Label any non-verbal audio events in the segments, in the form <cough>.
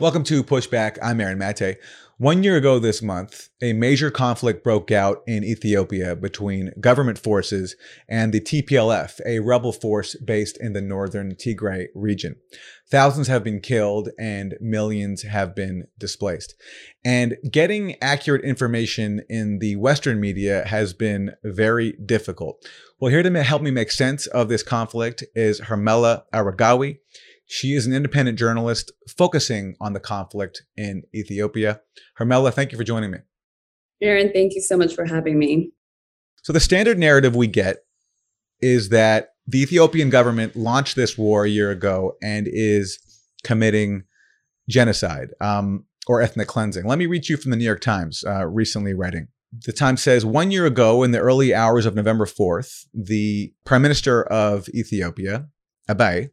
Welcome to Pushback. I'm Aaron Mate. One year ago this month, a major conflict broke out in Ethiopia between government forces and the TPLF, a rebel force based in the northern Tigray region. Thousands have been killed and millions have been displaced. And getting accurate information in the Western media has been very difficult. Well, here to help me make sense of this conflict is Hermela Aregawi. She is an independent journalist focusing on the conflict in Ethiopia. Hermela, thank you for joining me. Aaron, thank you so much for having me. So, the standard narrative we get is that the Ethiopian government launched this war a year ago and is committing genocide um, or ethnic cleansing. Let me read you from the New York Times, uh, recently writing. The Times says one year ago, in the early hours of November 4th, the Prime Minister of Ethiopia, Abiy,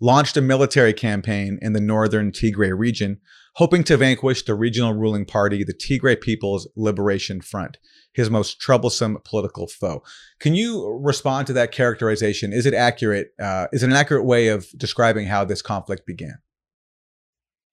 launched a military campaign in the northern Tigray region, hoping to vanquish the regional ruling party, the Tigray People's Liberation Front, his most troublesome political foe. Can you respond to that characterization? Is it accurate? Uh, is it an accurate way of describing how this conflict began?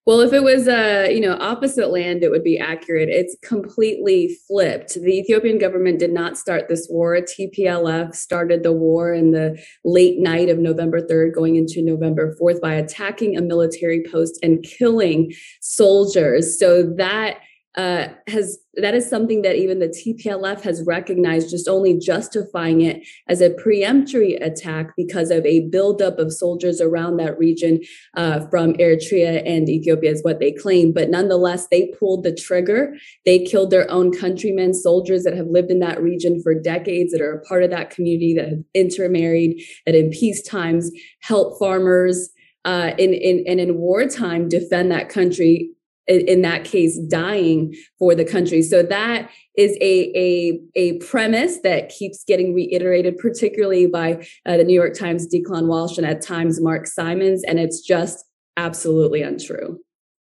Well, if it was a uh, you know opposite land, it would be accurate. It's completely flipped. The Ethiopian government did not start this war. TPLF started the war in the late night of November 3rd, going into November 4th, by attacking a military post and killing soldiers. So that uh, has that is something that even the TPLF has recognized, just only justifying it as a preemptory attack because of a buildup of soldiers around that region uh, from Eritrea and Ethiopia, is what they claim. But nonetheless, they pulled the trigger. They killed their own countrymen, soldiers that have lived in that region for decades, that are a part of that community, that have intermarried, that in peace times help farmers. Uh, in, in and in wartime defend that country in that case dying for the country. So that is a a, a premise that keeps getting reiterated particularly by uh, the new york times declan walsh and at times mark simons and it's just absolutely untrue.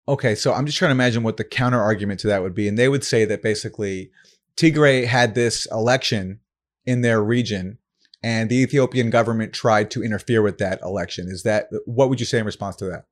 Okay so i'm just trying to imagine what the counter argument to that would be and they would say that basically tigray had this election in their region and the ethiopian government tried to interfere with that election. Is that what would you say in response to that?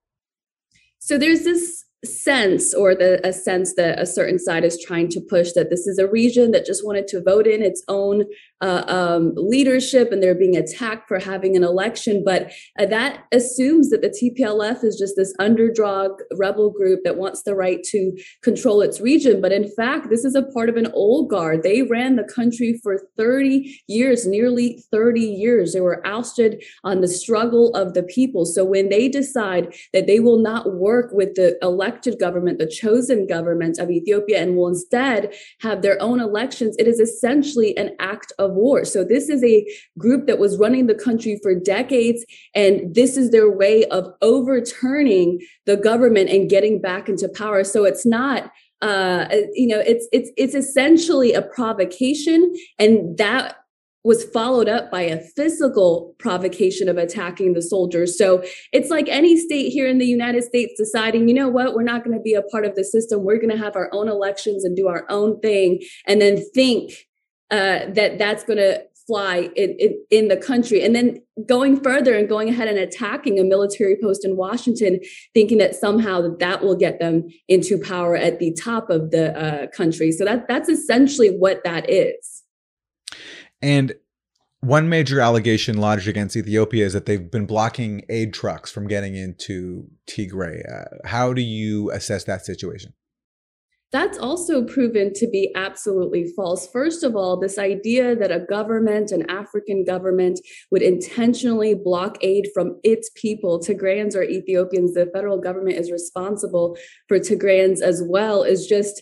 So there's this sense or the a sense that a certain side is trying to push that this is a region that just wanted to vote in its own uh, um, leadership and they're being attacked for having an election but uh, that assumes that the tplf is just this underdog rebel group that wants the right to control its region. But in fact this is a part of an old guard. They ran the country for 30 years nearly 30 years. They were ousted on the struggle of the people. So when they decide that they will not work with the elected government, the chosen government of Ethiopia, and will instead have their own elections, it is essentially an act of war. So, this is a group that was running the country for decades, and this is their way of overturning the government and getting back into power. So, it's not uh, you know it's it's it's essentially a provocation and that was followed up by a physical provocation of attacking the soldiers. So it's like any state here in the United States deciding, you know what, we're not going to be a part of the system. We're going to have our own elections and do our own thing, and then think uh, that that's going to fly in, in, in, the country. And then going further and going ahead and attacking a military post in Washington, thinking that somehow that, that will get them into power at the top of the uh, country. So that that's essentially what that is. And one major allegation lodged against Ethiopia is that they've been blocking aid trucks from getting into Tigray. Uh, how do you assess that situation? That's also proven to be absolutely false. First of all, this idea that a government, an African government, would intentionally block aid from its people, Tigrayans or Ethiopians, the federal government is responsible for Tigrayans as well, is just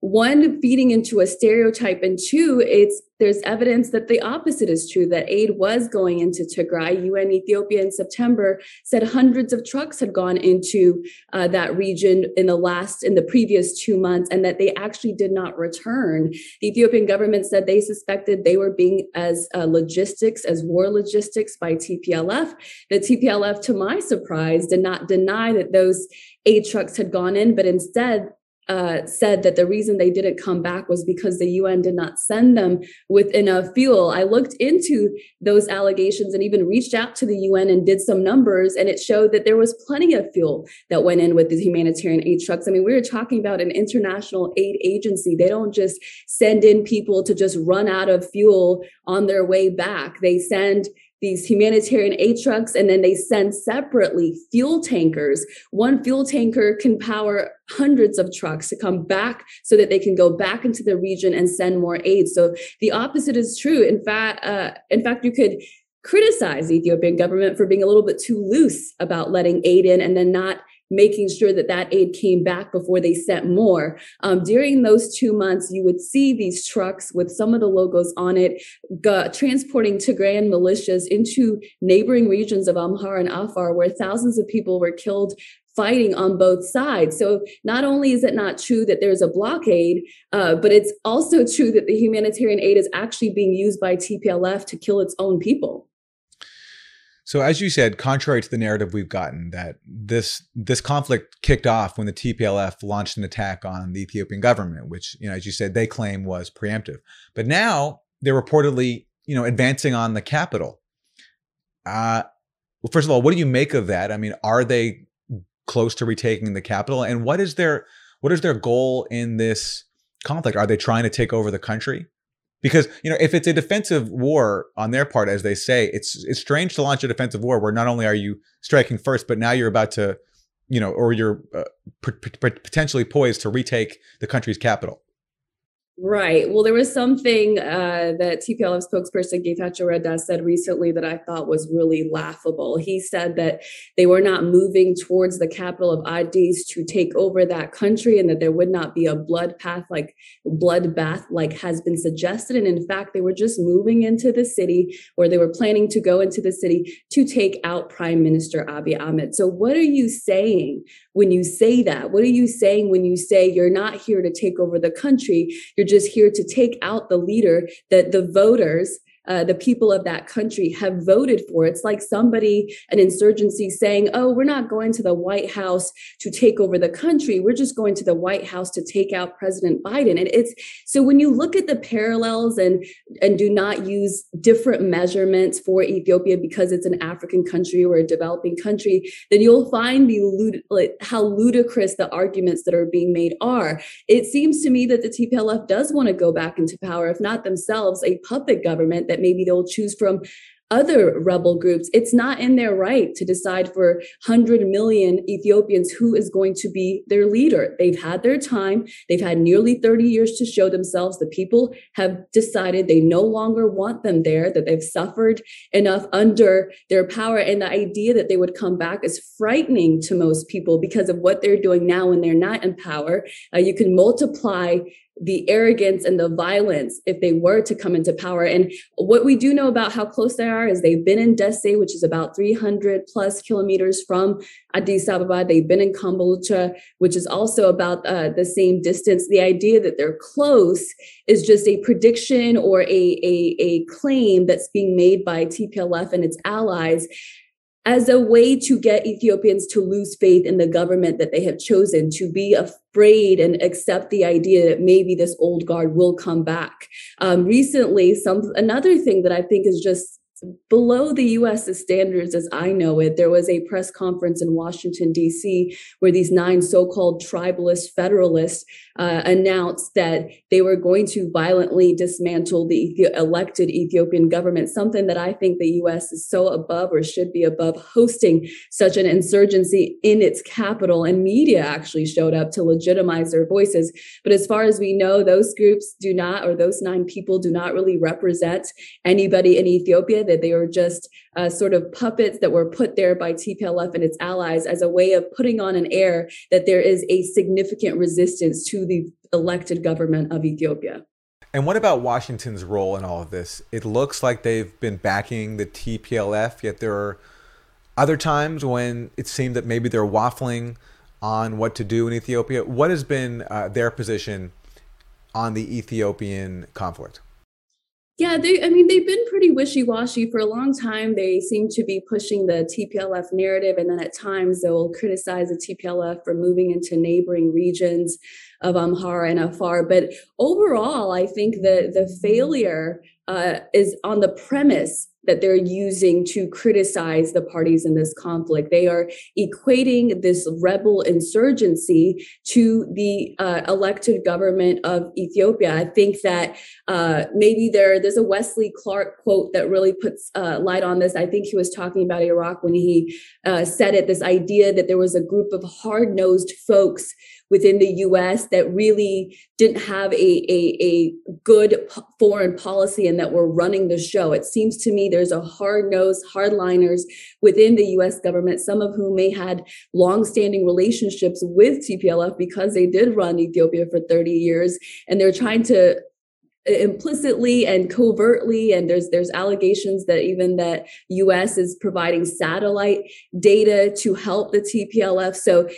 one feeding into a stereotype and two it's there's evidence that the opposite is true that aid was going into Tigray. UN Ethiopia in September said hundreds of trucks had gone into uh, that region in the last in the previous 2 months and that they actually did not return. The Ethiopian government said they suspected they were being as uh, logistics as war logistics by TPLF. The TPLF to my surprise did not deny that those aid trucks had gone in but instead uh, said that the reason they didn't come back was because the UN did not send them with enough fuel. I looked into those allegations and even reached out to the UN and did some numbers, and it showed that there was plenty of fuel that went in with the humanitarian aid trucks. I mean, we were talking about an international aid agency. They don't just send in people to just run out of fuel on their way back. They send these humanitarian aid trucks and then they send separately fuel tankers. One fuel tanker can power hundreds of trucks to come back so that they can go back into the region and send more aid. So the opposite is true. In fact, uh, in fact, you could criticize the Ethiopian government for being a little bit too loose about letting aid in and then not making sure that that aid came back before they sent more. Um, during those two months, you would see these trucks with some of the logos on it transporting Tigrayan militias into neighboring regions of Amhara and Afar, where thousands of people were killed fighting on both sides. So not only is it not true that there's a blockade, uh, but it's also true that the humanitarian aid is actually being used by TPLF to kill its own people. So as you said, contrary to the narrative we've gotten, that this this conflict kicked off when the TPLF launched an attack on the Ethiopian government, which, you know, as you said, they claim was preemptive. But now they're reportedly, you know, advancing on the capital. Uh, well, first of all, what do you make of that? I mean, are they close to retaking the capital? And what is their what is their goal in this conflict? Are they trying to take over the country? Because you know if it's a defensive war on their part as they say it's it's strange to launch a defensive war where not only are you striking first but now you're about to you know or you're uh, potentially poised to retake the country's capital Right. Well, there was something uh, that TPLF spokesperson Getachew Reda said recently that I thought was really laughable. He said that they were not moving towards the capital of Addis to take over that country, and that there would not be a blood path like bloodbath like has been suggested. And in fact, they were just moving into the city, or they were planning to go into the city to take out Prime Minister Abiy Ahmed. So, what are you saying when you say that? What are you saying when you say you're not here to take over the country? You're you're just here to take out the leader that the voters uh, the people of that country have voted for. It's like somebody, an insurgency saying, oh, we're not going to the White House to take over the country. We're just going to the White House to take out President Biden. And it's so when you look at the parallels and, and do not use different measurements for Ethiopia because it's an African country or a developing country, then you'll find the how ludicrous the arguments that are being made are. It seems to me that the TPLF does want to go back into power, if not themselves, a puppet government that maybe they'll choose from other rebel groups. It's not in their right to decide for 100 million Ethiopians who is going to be their leader. They've had their time. They've had nearly 30 years to show themselves. The people have decided they no longer want them there, that they've suffered enough under their power. And the idea that they would come back is frightening to most people because of what they're doing now when they're not in power. Uh, you can multiply the arrogance and the violence if they were to come into power. And what we do know about how close they are is they've been in Dessie, which is about 300 plus kilometers from Addis Ababa. They've been in Kombolcha, which is also about uh, the same distance. The idea that they're close is just a prediction or a, a, a claim that's being made by TPLF and its allies as a way to get Ethiopians to lose faith in the government that they have chosen, to be afraid and accept the idea that maybe this old guard will come back. Um, recently, some another thing that I think is just below the US standards as I know it. There was a press conference in Washington, D.C., where these nine so called tribalist federalists uh, announced that they were going to violently dismantle the elected Ethiopian government, something that I think the US is so above or should be above hosting such an insurgency in its capital. And media actually showed up to legitimize their voices. But as far as we know, those groups do not, or those nine people do not really represent anybody in Ethiopia that they were just uh, sort of puppets that were put there by TPLF and its allies as a way of putting on an air that there is a significant resistance to the elected government of Ethiopia. And what about Washington's role in all of this? It looks like they've been backing the TPLF, yet there are other times when it seemed that maybe they're waffling on what to do in Ethiopia. What has been uh, their position on the Ethiopian conflict? Yeah, they I mean they've been pretty wishy-washy for a long time. They seem to be pushing the TPLF narrative and then at times they'll criticize the TPLF for moving into neighboring regions of Amhara and Afar. But overall, I think the the failure uh, is on the premise that they're using to criticize the parties in this conflict. They are equating this rebel insurgency to the uh, elected government of Ethiopia. I think that uh, maybe there there's a Wesley Clark quote that really puts uh, light on this. I think he was talking about Iraq when he uh, said it. This idea that there was a group of hard nosed folks within the US that really didn't have a, a, a good foreign policy and that were running the show. It seems to me there's a hard nosed hardliners within the US government, some of whom may had long-standing relationships with TPLF because they did run Ethiopia for 30 years. And they're trying to uh, implicitly and covertly and there's there's allegations that even that US is providing satellite data to help the TPLF so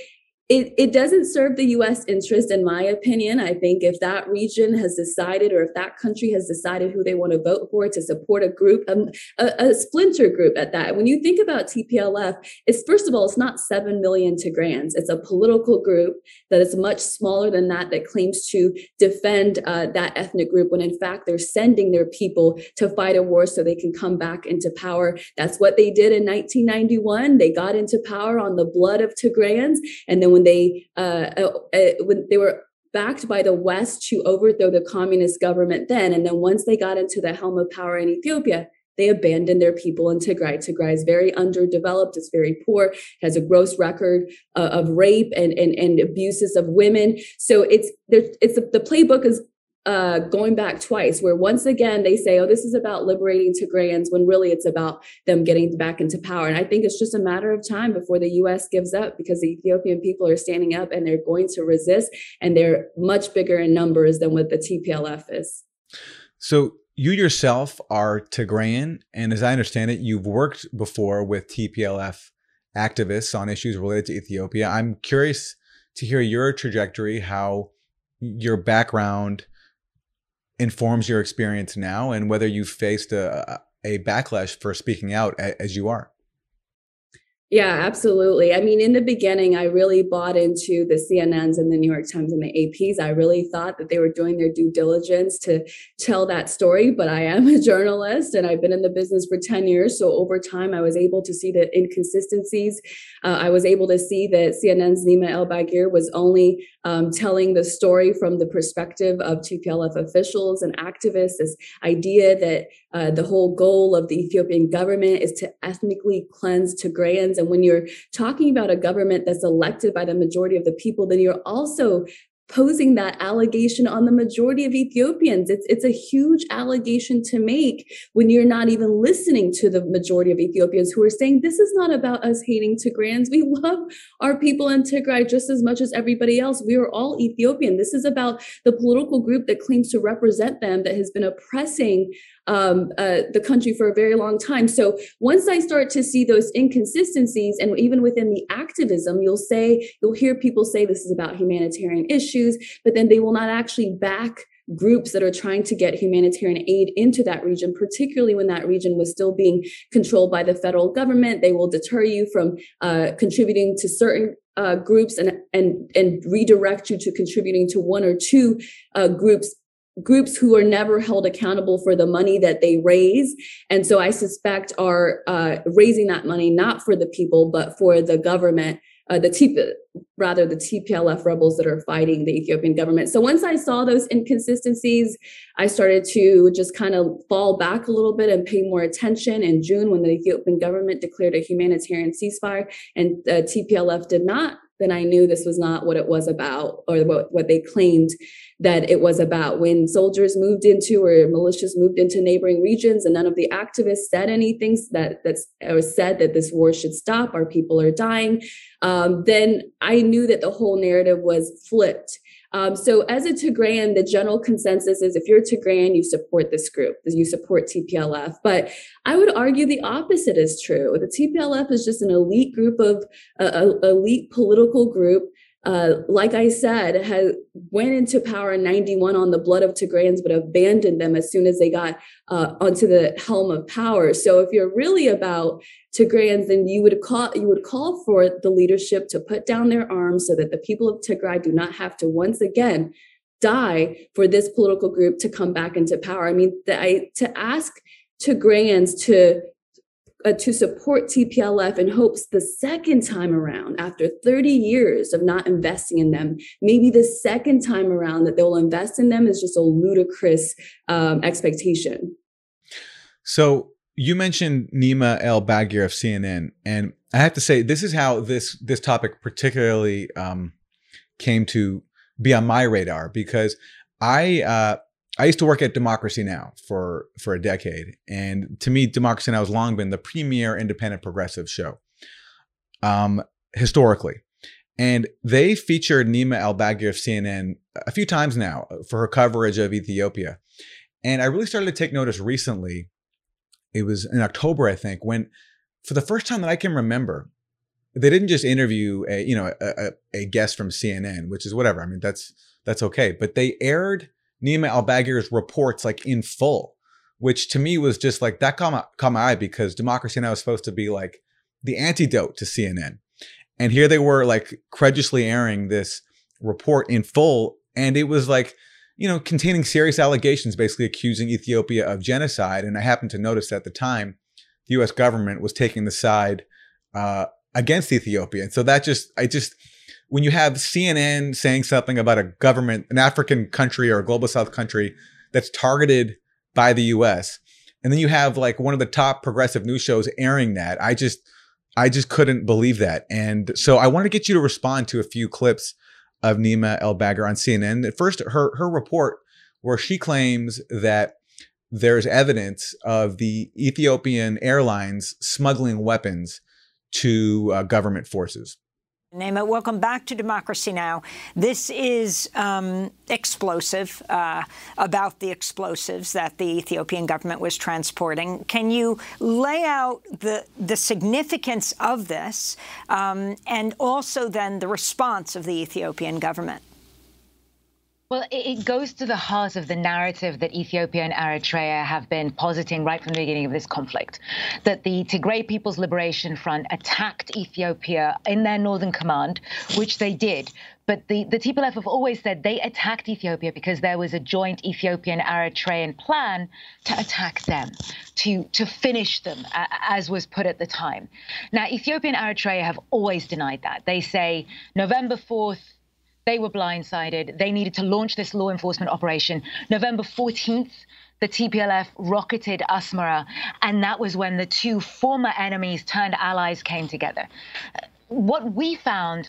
it, it doesn't serve the US interest, in my opinion. I think if that region has decided, or if that country has decided who they want to vote for to support a group, um, a, a, splinter group at that. When you think about TPLF, it's first of all, it's not 7 million Tigrayans. It's a political group that is much smaller than that, that claims to defend uh, that ethnic group, when in fact they're sending their people to fight a war so they can come back into power. That's what they did in 1991. They got into power on the blood of Tigrayans. And then when they uh, uh, uh, when they were backed by the West to overthrow the communist government then, and then once they got into the helm of power in Ethiopia, they abandoned their people in Tigray. Tigray is very underdeveloped. It's very poor. Has a gross record uh, of rape and, and, and abuses of women. So it's. It's the playbook is uh, going back twice, where once again they say, oh, this is about liberating Tigrayans, when really it's about them getting back into power. And I think it's just a matter of time before the US gives up because the Ethiopian people are standing up and they're going to resist, and they're much bigger in numbers than what the TPLF is. So, you yourself are Tigrayan, and as I understand it, you've worked before with TPLF activists on issues related to Ethiopia. I'm curious to hear your trajectory, how your background informs your experience now and whether you faced a, a backlash for speaking out as you are. Yeah, absolutely. I mean, in the beginning, I really bought into the CNNs and the New York Times and the APs. I really thought that they were doing their due diligence to tell that story, but I am <laughs> a journalist and I've been in the business for 10 years. So over time, I was able to see the inconsistencies. Uh, I was able to see that CNN's Nima Elbagir was only um, telling the story from the perspective of TPLF officials and activists, this idea that uh, the whole goal of the Ethiopian government is to ethnically cleanse Tigrayans. And when you're talking about a government that's elected by the majority of the people, then you're also posing that allegation on the majority of Ethiopians. It's, it's a huge allegation to make when you're not even listening to the majority of Ethiopians who are saying, this is not about us hating Tigrayans. <laughs> We love our people in Tigray just as much as everybody else. We are all Ethiopian. This is about the political group that claims to represent them that has been oppressing um, uh, the country for a very long time. So once I start to see those inconsistencies, and even within the activism, you'll say, you'll hear people say this is about humanitarian issues, but then they will not actually back groups that are trying to get humanitarian aid into that region, particularly when that region was still being controlled by the federal government. They will deter you from uh, contributing to certain uh, groups and and and redirect you to contributing to one or two uh, groups groups who are never held accountable for the money that they raise and so i suspect are uh, raising that money not for the people but for the government uh, the T- rather the TPLF rebels that are fighting the Ethiopian government. So once I saw those inconsistencies, I started to just kind of fall back a little bit and pay more attention. In June, when the Ethiopian government declared a humanitarian ceasefire and the TPLF did not, then I knew this was not what it was about or what, what they claimed that it was about. When soldiers moved into or militias moved into neighboring regions and none of the activists said anything that that's or said that this war should stop, our people are dying, um, then I knew that the whole narrative was flipped. Um, so as a Tigrayan, the general consensus is if you're Tigrayan, you support this group, you support TPLF. But I would argue the opposite is true. The TPLF is just an elite group of uh, elite political group uh, like I said, has went into power in 91 on the blood of Tigrayans, but abandoned them as soon as they got uh, onto the helm of power. So if you're really about Tigrayans, then you would call you would call for the leadership to put down their arms so that the people of Tigray do not have to once again die for this political group to come back into power. I mean, the, I, to ask Tigrayans to uh, to support TPLF in hopes the second time around, after 30 years of not investing in them, maybe the second time around that they'll invest in them is just a ludicrous um, expectation. So you mentioned Nima El Bagir of CNN, and I have to say this is how this this topic particularly um, came to be on my radar because I uh, I used to work at Democracy Now for for a decade, and to me, Democracy Now has long been the premier independent progressive show, um, historically. And they featured Nima El Bagir of CNN a few times now for her coverage of Ethiopia. And I really started to take notice recently. It was in October, I think, when for the first time that I can remember, they didn't just interview a you know a, a, a guest from CNN, which is whatever. I mean, that's that's okay, but they aired Nima Al Bagir's reports like in full, which to me was just like that caught my, caught my eye because Democracy Now! is supposed to be like the antidote to CNN. And here they were like credulously airing this report in full. And it was like, you know, containing serious allegations, basically accusing Ethiopia of genocide. And I happened to notice at the time the US government was taking the side uh, against Ethiopia. And so that just, I just, when you have CNN saying something about a government, an African country or a global South country that's targeted by the US, and then you have like one of the top progressive news shows airing that, I just, I just couldn't believe that. And so I wanted to get you to respond to a few clips of Nima El Bagir on CNN. At first, her her report where she claims that there's evidence of the Ethiopian airlines smuggling weapons to uh, government forces. Nima, welcome back to Democracy Now! This is um, explosive, uh, about the explosives that the Ethiopian government was transporting. Can you lay out the, the significance of this um, and also then the response of the Ethiopian government? Well, it goes to the heart of the narrative that Ethiopia and Eritrea have been positing right from the beginning of this conflict that the Tigray People's Liberation Front attacked Ethiopia in their northern command, which they did. But the, the TPLF have always said they attacked Ethiopia because there was a joint Ethiopian Eritrean plan to attack them, to, to finish them, as was put at the time. Now, Ethiopia and Eritrea have always denied that. They say November 4th, they were blindsided. They needed to launch this law enforcement operation. November 14th, the TPLF rocketed Asmara, and that was when the two former enemies turned allies came together. What we found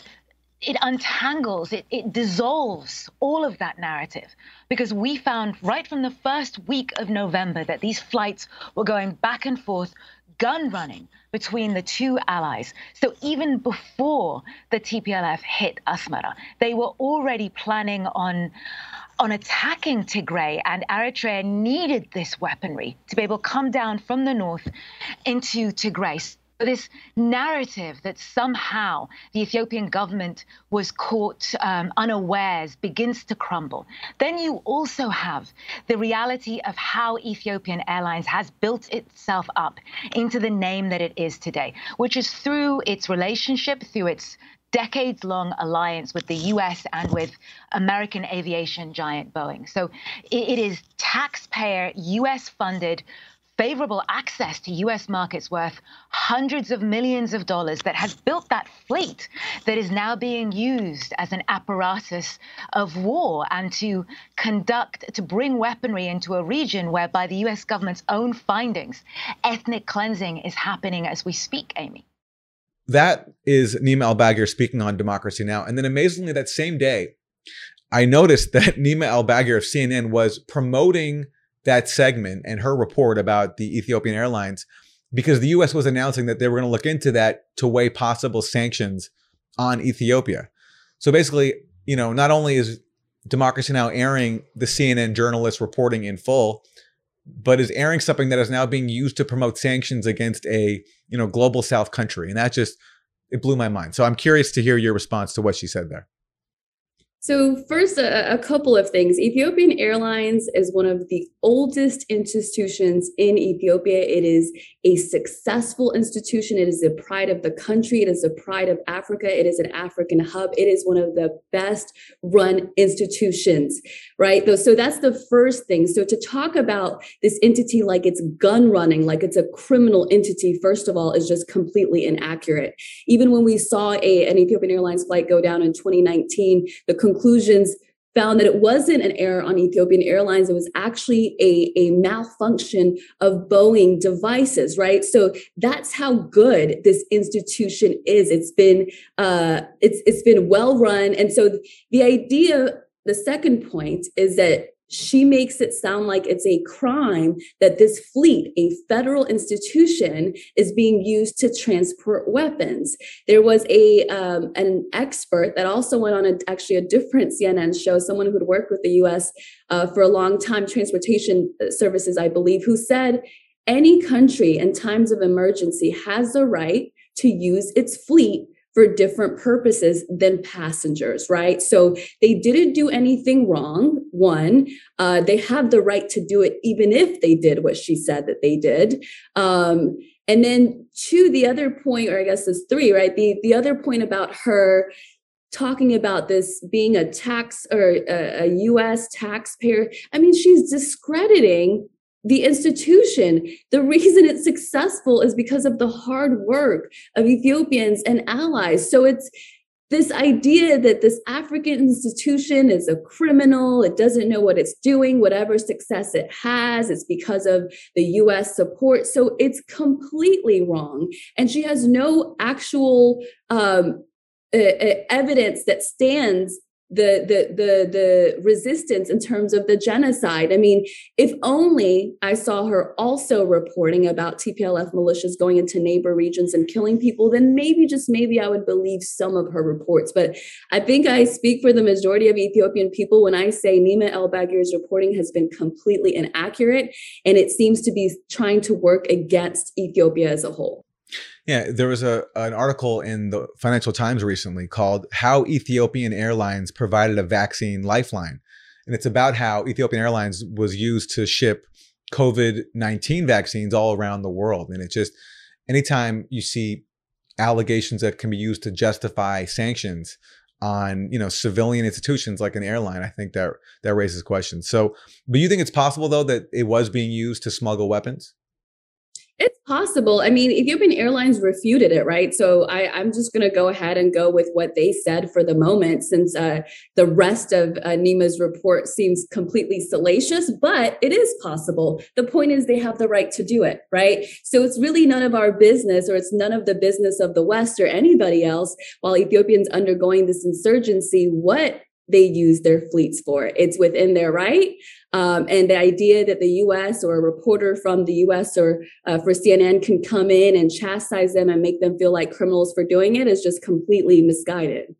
it untangles, it, it dissolves all of that narrative because we found right from the first week of November that these flights were going back and forth gun running between the two allies. So even before the TPLF hit Asmara, they were already planning on on attacking Tigray, and Eritrea needed this weaponry to be able to come down from the north into Tigray this narrative that somehow the Ethiopian government was caught um, unawares begins to crumble. Then you also have the reality of how Ethiopian Airlines has built itself up into the name that it is today, which is through its relationship, through its decades long alliance with the US and with American aviation giant Boeing. So it is taxpayer US funded favorable access to US markets worth hundreds of millions of dollars that has built that fleet that is now being used as an apparatus of war and to conduct, to bring weaponry into a region where, by the US government's own findings, ethnic cleansing is happening as we speak, Amy. That is Nima Al Bagir speaking on Democracy Now! And then amazingly, that same day, I noticed that <laughs> Nima Al Bagir of CNN was promoting that segment and her report about the Ethiopian Airlines because the US was announcing that they were going to look into that to weigh possible sanctions on Ethiopia. So basically, you know, not only is Democracy Now! airing the CNN journalist reporting in full, but is airing something that is now being used to promote sanctions against a, you know, global South country. And that just, it blew my mind. So I'm curious to hear your response to what she said there. So, first, a, a, couple of things. Ethiopian Airlines is one of the oldest institutions in Ethiopia. It is a successful institution. It is the pride of the country. It is the pride of Africa. It is an African hub. It is one of the best run institutions, right? So, that's the first thing. So, to talk about this entity like it's gun running, like it's a criminal entity, first of all, is just completely inaccurate. Even when we saw a, an Ethiopian Airlines flight go down in 2019, the conclusions found that it wasn't an error on Ethiopian Airlines. It was actually a, a malfunction of Boeing devices, right? So that's how good this institution is. It's been uh, it's it's been well run, and so the idea. The second point is that she makes it sound like it's a crime that this fleet, a federal institution, is being used to transport weapons. There was a um, an expert that also went on a, actually a different CNN show, someone who had worked with the U.S. Uh, for a long time, transportation uh, services, I believe, who said any country in times of emergency has the right to use its fleet for different purposes than passengers, right? So they didn't do anything wrong. One, uh, they have the right to do it even if they did what she said that they did. Um, and then two, the other point, or I guess there's three, right? The the other point about her talking about this being a tax or a, a US taxpayer. I mean, she's discrediting the institution. The reason it's successful is because of the hard work of Ethiopians and allies. So it's this idea that this African institution is a criminal, it doesn't know what it's doing, whatever success it has, it's because of the US support. So it's completely wrong. And she has no actual um, evidence that stands the the the the resistance in terms of the genocide. I mean, if only I saw her also reporting about TPLF militias going into neighbor regions and killing people, then maybe just maybe I would believe some of her reports. But I think I speak for the majority of Ethiopian people when I say Nima El Bagir's reporting has been completely inaccurate and it seems to be trying to work against Ethiopia as a whole. Yeah, there was a an article in the Financial Times recently called "How Ethiopian Airlines Provided a Vaccine Lifeline," and it's about how Ethiopian Airlines was used to ship COVID nineteen vaccines all around the world, and it just anytime you see allegations that can be used to justify sanctions on you know civilian institutions like an airline i think that that raises questions. So but you think it's possible though that it was being used to smuggle weapons it's possible. I mean, Ethiopian Airlines refuted it, right? So I, am just going to go ahead and go with what they said for the moment, since uh, the rest of uh, Nima's report seems completely salacious, but it is possible. The point is, they have the right to do it, right? So it's really none of our business, or it's none of the business of the West or anybody else, while Ethiopians undergoing this insurgency, what they use their fleets for. It. It's within their right. Um, and the idea that the US or a reporter from the US or uh, for CNN can come in and chastise them and make them feel like criminals for doing it is just completely misguided.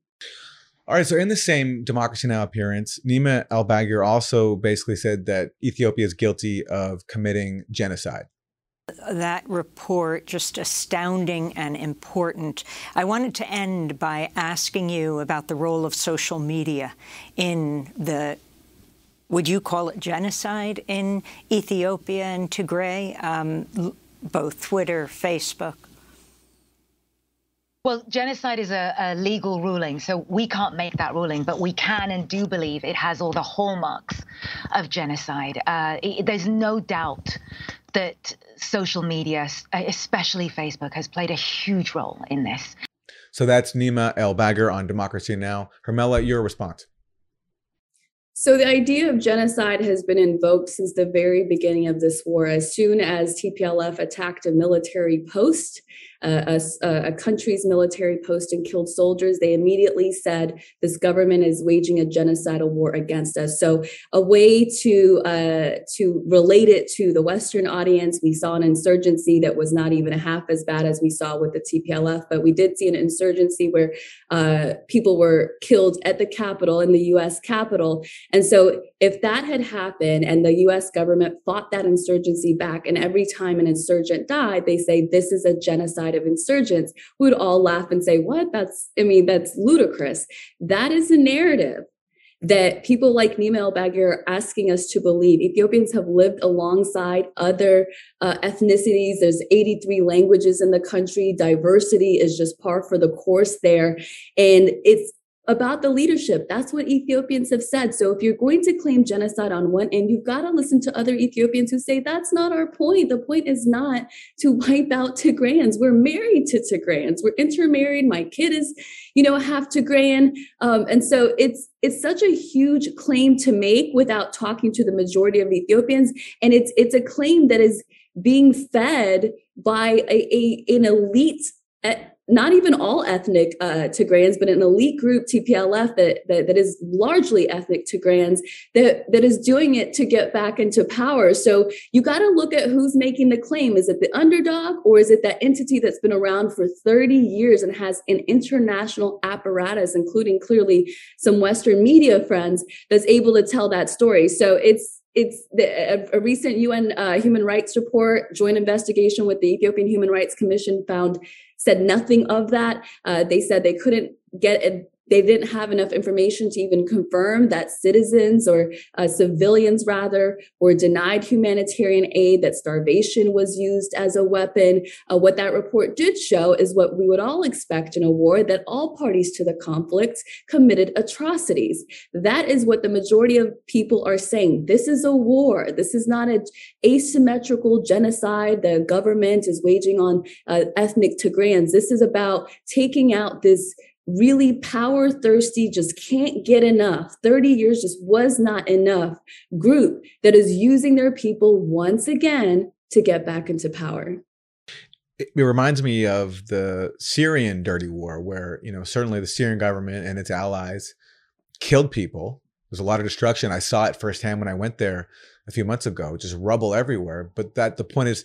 All right. So, in the same Democracy Now! appearance, Nima El Bagir also basically said that Ethiopia is guilty of committing genocide that report just astounding and important. I wanted to end by asking you about the role of social media in the would you call it genocide in Ethiopia and Tigray, um, both Twitter, Facebook? Well, genocide is a, a, legal ruling, so we can't make that ruling, but we can and do believe it has all the hallmarks of genocide. Uh, it, there's no doubt that social media, especially Facebook, has played a huge role in this. So that's Nima El Bagir on Democracy Now! Hermela, your response. So the idea of genocide has been invoked since the very beginning of this war. As soon as TPLF attacked a military post, a, a, country's military post and killed soldiers, they immediately said this government is waging a genocidal war against us. So a way to uh, to relate it to the Western audience, we saw an insurgency that was not even half as bad as we saw with the TPLF, but we did see an insurgency where uh, people were killed at the Capitol in the U.S. Capitol, and so if that had happened and the US government fought that insurgency back, and every time an insurgent died, they say this is a genocide of insurgents, we would all laugh and say, What? That's, I mean, that's ludicrous. That is a narrative that people like Nima El-Bagir are asking us to believe. Ethiopians have lived alongside other uh, ethnicities. There's 83 languages in the country. Diversity is just par for the course there. And it's about the leadership. That's what Ethiopians have said. So if you're going to claim genocide on one end, you've got to listen to other Ethiopians who say that's not our point. The point is not to wipe out Tigrayans. We're married to Tigrayans. We're intermarried. My kid is, you know, half Tigrayan. Um, and so it's it's such a huge claim to make without talking to the majority of Ethiopians. And it's it's a claim that is being fed by a, a an elite not even all ethnic uh, Tigrayans, but an elite group, TPLF, that, that, that is largely ethnic Tigrayans, that, that is doing it to get back into power. So you got to look at who's making the claim. Is it the underdog, or is it that entity that's been around for 30 years and has an international apparatus, including clearly some Western media friends, that's able to tell that story? So it's it's the, a, recent UN uh, human rights report, joint investigation with the Ethiopian Human Rights Commission found said nothing of that. Uh, they said they couldn't get they didn't have enough information to even confirm that citizens or uh, civilians rather were denied humanitarian aid that starvation was used as a weapon. Uh, what that report did show is what we would all expect in a war that all parties to the conflict committed atrocities. That is what the majority of people are saying. This is a war. This is not an asymmetrical genocide. The government is waging on uh, ethnic tigrayans. This is about taking out this really power thirsty, just can't get enough, 30 years just was not enough group that is using their people once again to get back into power. It reminds me of the Syrian dirty war, where, you know, certainly the Syrian government and its allies killed people. There's a lot of destruction. I saw it firsthand when I went there a few months ago, just rubble everywhere. But that the point is,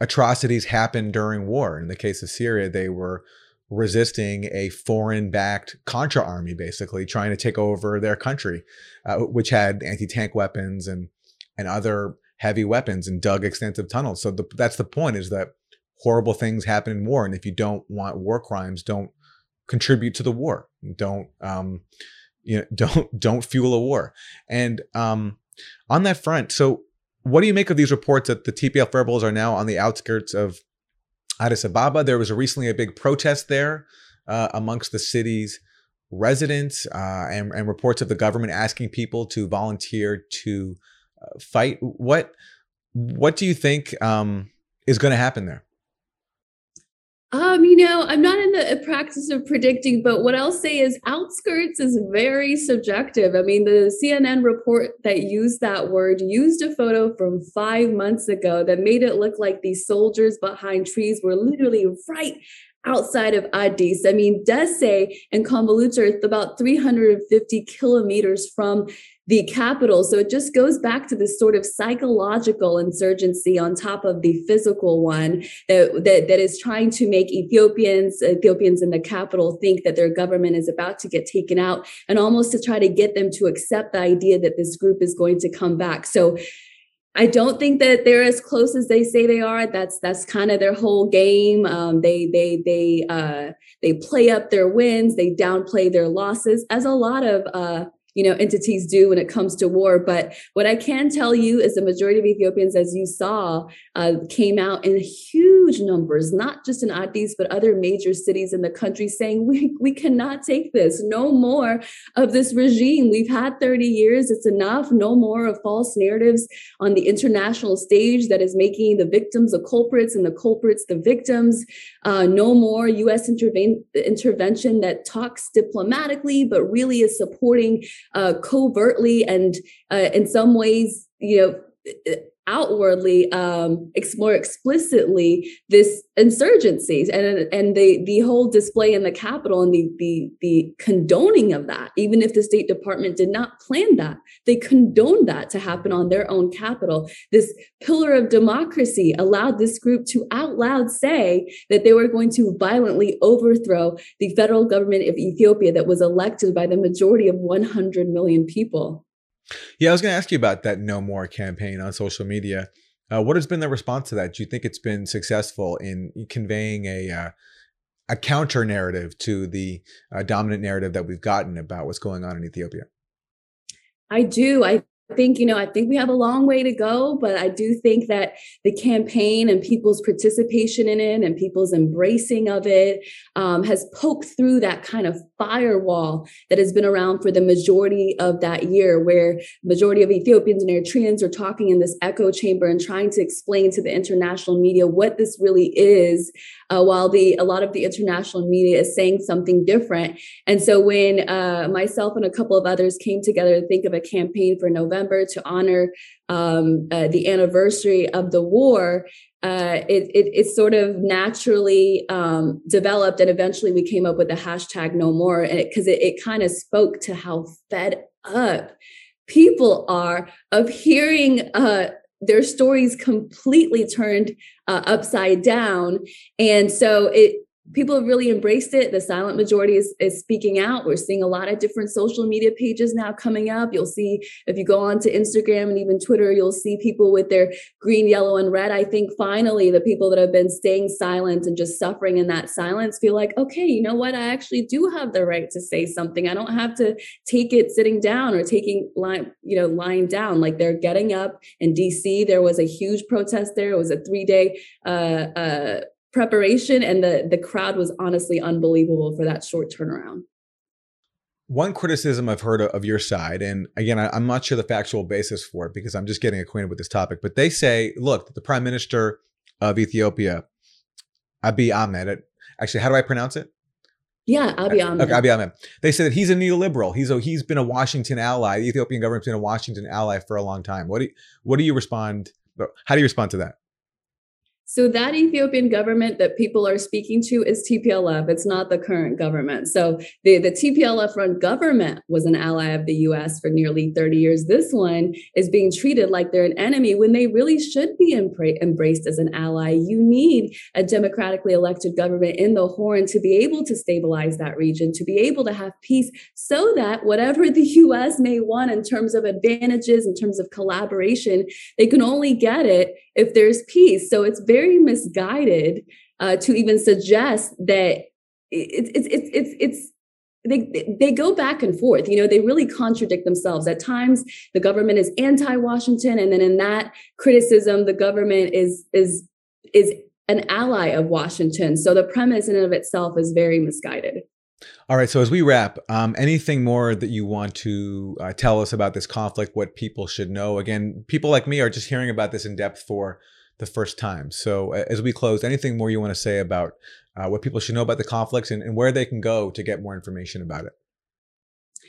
atrocities happen during war. In the case of Syria, they were resisting a foreign backed Contra army, basically trying to take over their country, uh, which had anti tank weapons and, and other heavy weapons and dug extensive tunnels. So the, that's the point is that horrible things happen in war. And if you don't want war crimes, don't contribute to the war. Don't, um, you know, <laughs> don't, don't fuel a war. And, um, on that front, so what do you make of these reports that the TPLF rebels are now on the outskirts of Addis Ababa. There was a recently a big protest there uh, amongst the city's residents uh, and, and, reports of the government asking people to volunteer to uh, fight. What what do you think um, is going to happen there? Um, you know, I'm not in the practice of predicting, but what I'll say is outskirts is very subjective. I mean, the CNN report that used that word used a photo from five months ago that made it look like these soldiers behind trees were literally right outside of Addis. I mean, Dessie and Kombolcha are about 350 kilometers from the capital. So it just goes back to this sort of psychological insurgency on top of the physical one that, that, that is trying to make Ethiopians, Ethiopians in the capital think that their government is about to get taken out and almost to try to get them to accept the idea that this group is going to come back. So I don't think that they're as close as they say they are. That's that's kind of their whole game. Um, they they they uh, they play up their wins, they downplay their losses, as a lot of uh, you know entities do when it comes to war. But what i can tell you is the majority of ethiopians as you saw uh, came out in huge numbers not just in addis but other major cities in the country saying we, we cannot take this. No more of this regime. We've had 30 years. It's enough. No more of false narratives on the international stage that is making the victims the culprits and the culprits the victims. Uh, no more us interven- intervention that talks diplomatically but really is supporting uh, covertly and uh, in some ways, you know, outwardly um ex- more explicitly this insurgencies and and the the whole display in the capitol and the the the condoning of that. Even if the state department did not plan that they condoned that to happen on their own capital this pillar of democracy allowed this group to out loud say that they were going to violently overthrow the federal government of Ethiopia that was elected by the majority of 100 million people yeah, I was going to ask you about that No More campaign on social media. Uh, what has been the response to that? Do you think it's been successful in conveying a uh, a counter narrative to the uh, dominant narrative that we've gotten about what's going on in Ethiopia? I do. I think, you know, I think we have a long way to go, but I do think that the campaign and people's participation in it and people's embracing of it um, has poked through that kind of firewall that has been around for the majority of that year, where majority of Ethiopians and Eritreans are talking in this echo chamber and trying to explain to the international media what this really is, uh, while the a lot of the international media is saying something different. And so when uh, myself and a couple of others came together to think of a campaign for November to honor um, uh, the anniversary of the war, uh, it, it, it, sort of naturally um, developed, and eventually we came up with the hashtag No More, because it, it, it kind of spoke to how fed up people are of hearing uh, their stories completely turned uh, upside down, and so it people have really embraced it. The silent majority is, is speaking out. We're seeing a lot of different social media pages now coming up. You'll see if you go on to Instagram and even Twitter, you'll see people with their green, yellow, and red. I think finally the people that have been staying silent and just suffering in that silence feel like, okay, you know what? I actually do have the right to say something. I don't have to take it sitting down or taking line, you know, lying down. Like they're getting up in DC. There was a huge protest there. It was a three day uh, uh, preparation and the the crowd was honestly unbelievable for that short turnaround one criticism I've heard of your side, and again, I, am not sure the factual basis for it because I'm just getting acquainted with this topic, but they say, look, the prime minister of Ethiopia, Abiy Ahmed, actually, how do I pronounce it? Yeah, Abiy Ahmed. Okay, Abiy Ahmed. They say that he's a neoliberal. He's a, he's been a Washington ally. The Ethiopian government's been a Washington ally for a long time. What do you, what do you respond? How do you respond to that? So that Ethiopian government that people are speaking to is TPLF. It's not the current government. So the, the TPLF run government was an ally of the US for nearly 30 years. This one is being treated like they're an enemy when they really should be embra- embraced as an ally. You need a democratically elected government in the horn to be able to stabilize that region, to be able to have peace so that whatever the US may want in terms of advantages, in terms of collaboration, they can only get it if there's peace. So it's very misguided uh, to even suggest that it's it's it's it's it's they they go back and forth you know they really contradict themselves at times the government is anti-washington and then in that criticism the government is is is an ally of washington so the premise in and of itself is very misguided all right. So as we wrap, um, anything more that you want to uh, tell us about this conflict? What people should know? Again, people like me are just hearing about this in depth for the first time. So as we close, anything more you want to say about uh, what people should know about the conflicts and, and where they can go to get more information about it?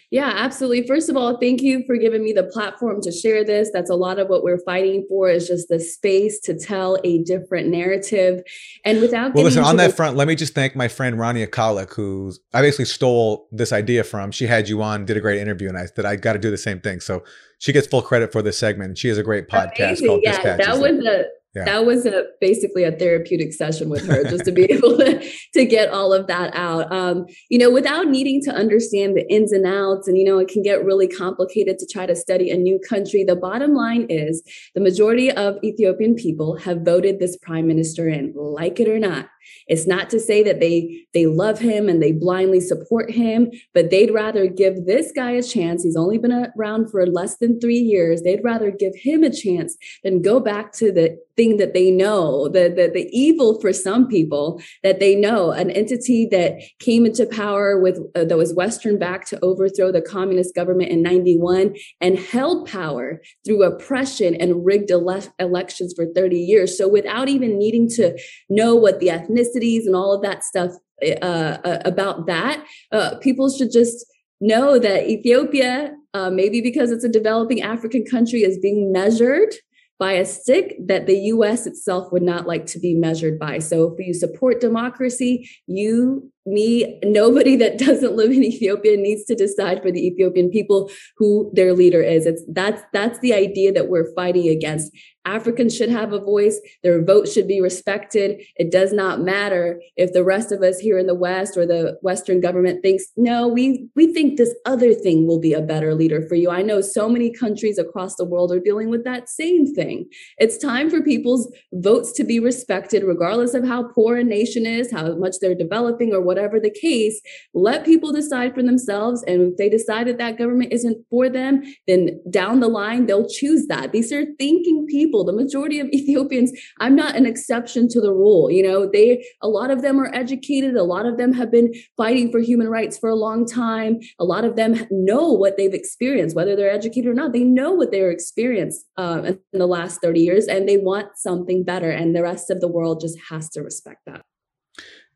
Yeah, absolutely. First of all, thank you for giving me the platform to share this. That's a lot of what we're fighting for is just the space to tell a different narrative. And without Well, listen, on that the- front, let me just thank my friend Rania Khalek, who I basically stole this idea from. She had you on, did a great interview, and I said I got to do the same thing. So she gets full credit for this segment. She has a great podcast Amazing. called yeah, Dispatches. That was a yeah. that was a basically a therapeutic session with her just to be <laughs> able to, to get all of that out um, you know without needing to understand the ins and outs and you know it can get really complicated to try to study a new country the bottom line is the majority of ethiopian people have voted this prime minister in like it or not it's not to say that they they love him and they blindly support him, but they'd rather give this guy a chance. He's only been around for less than 3 years. They'd rather give him a chance than go back to the thing that they know, the the, the evil for some people that they know, an entity that came into power with uh, that was western backed to overthrow the communist government in 91 and held power through oppression and rigged ele- elections for 30 years. So without even needing to know what the ethnicity ethnicities and all of that stuff uh, uh, about that. Uh, people should just know that Ethiopia, uh, maybe because it's a developing African country, is being measured by a stick that the US itself would not like to be measured by. So if you support democracy, you, me, nobody that <laughs> doesn't live in Ethiopia needs to decide for the Ethiopian people who their leader is. It's that's that's the idea that we're fighting against. Africans should have a voice. Their vote should be respected. It does not matter if the rest of us here in the West or the Western government thinks, no, we, we think this other thing will be a better leader for you. I know so many countries across the world are dealing with that same thing. It's time for people's votes to be respected, regardless of how poor a nation is, how much they're developing, or what whatever the case, let people decide for themselves. And if they decide that that government isn't for them, then down the line, they'll choose that. These are thinking people. The majority of <laughs> Ethiopians, I'm not an exception to the rule. You know, they, a lot of them are educated. A lot of them have been fighting for human rights for a long time. A lot of them know what they've experienced, whether they're educated or not. They know what they're experienced uh, in the last 30 years and they want something better. And the rest of the world just has to respect that.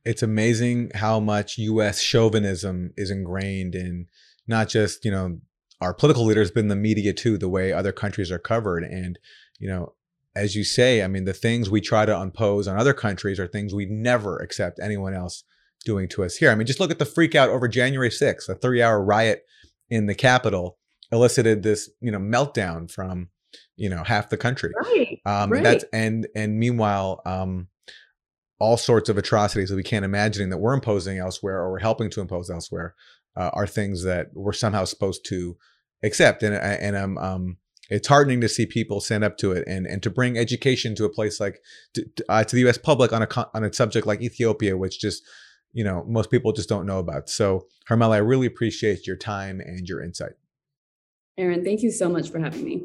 It's amazing how much US chauvinism is ingrained in not just, you know, our political leaders, but in the media too, the way other countries are covered. And, you know, as you say, I mean, the things we try to impose on other countries are things we never accept anyone else doing to us here. I mean, just look at the freak out over January 6th, a three hour riot in the Capitol elicited this, you know, meltdown from, you know, half the country. Right. Um, right. That's and and meanwhile, um, all sorts of atrocities that we can't imagine that we're imposing elsewhere or we're helping to impose elsewhere uh, are things that we're somehow supposed to accept. And and um, um, it's heartening to see people stand up to it and and to bring education to a place like to, uh, to the U.S. public on a on a subject like Ethiopia, which just you know most people just don't know about. So Harmela, I really appreciate your time and your insight. Aaron, thank you so much for having me.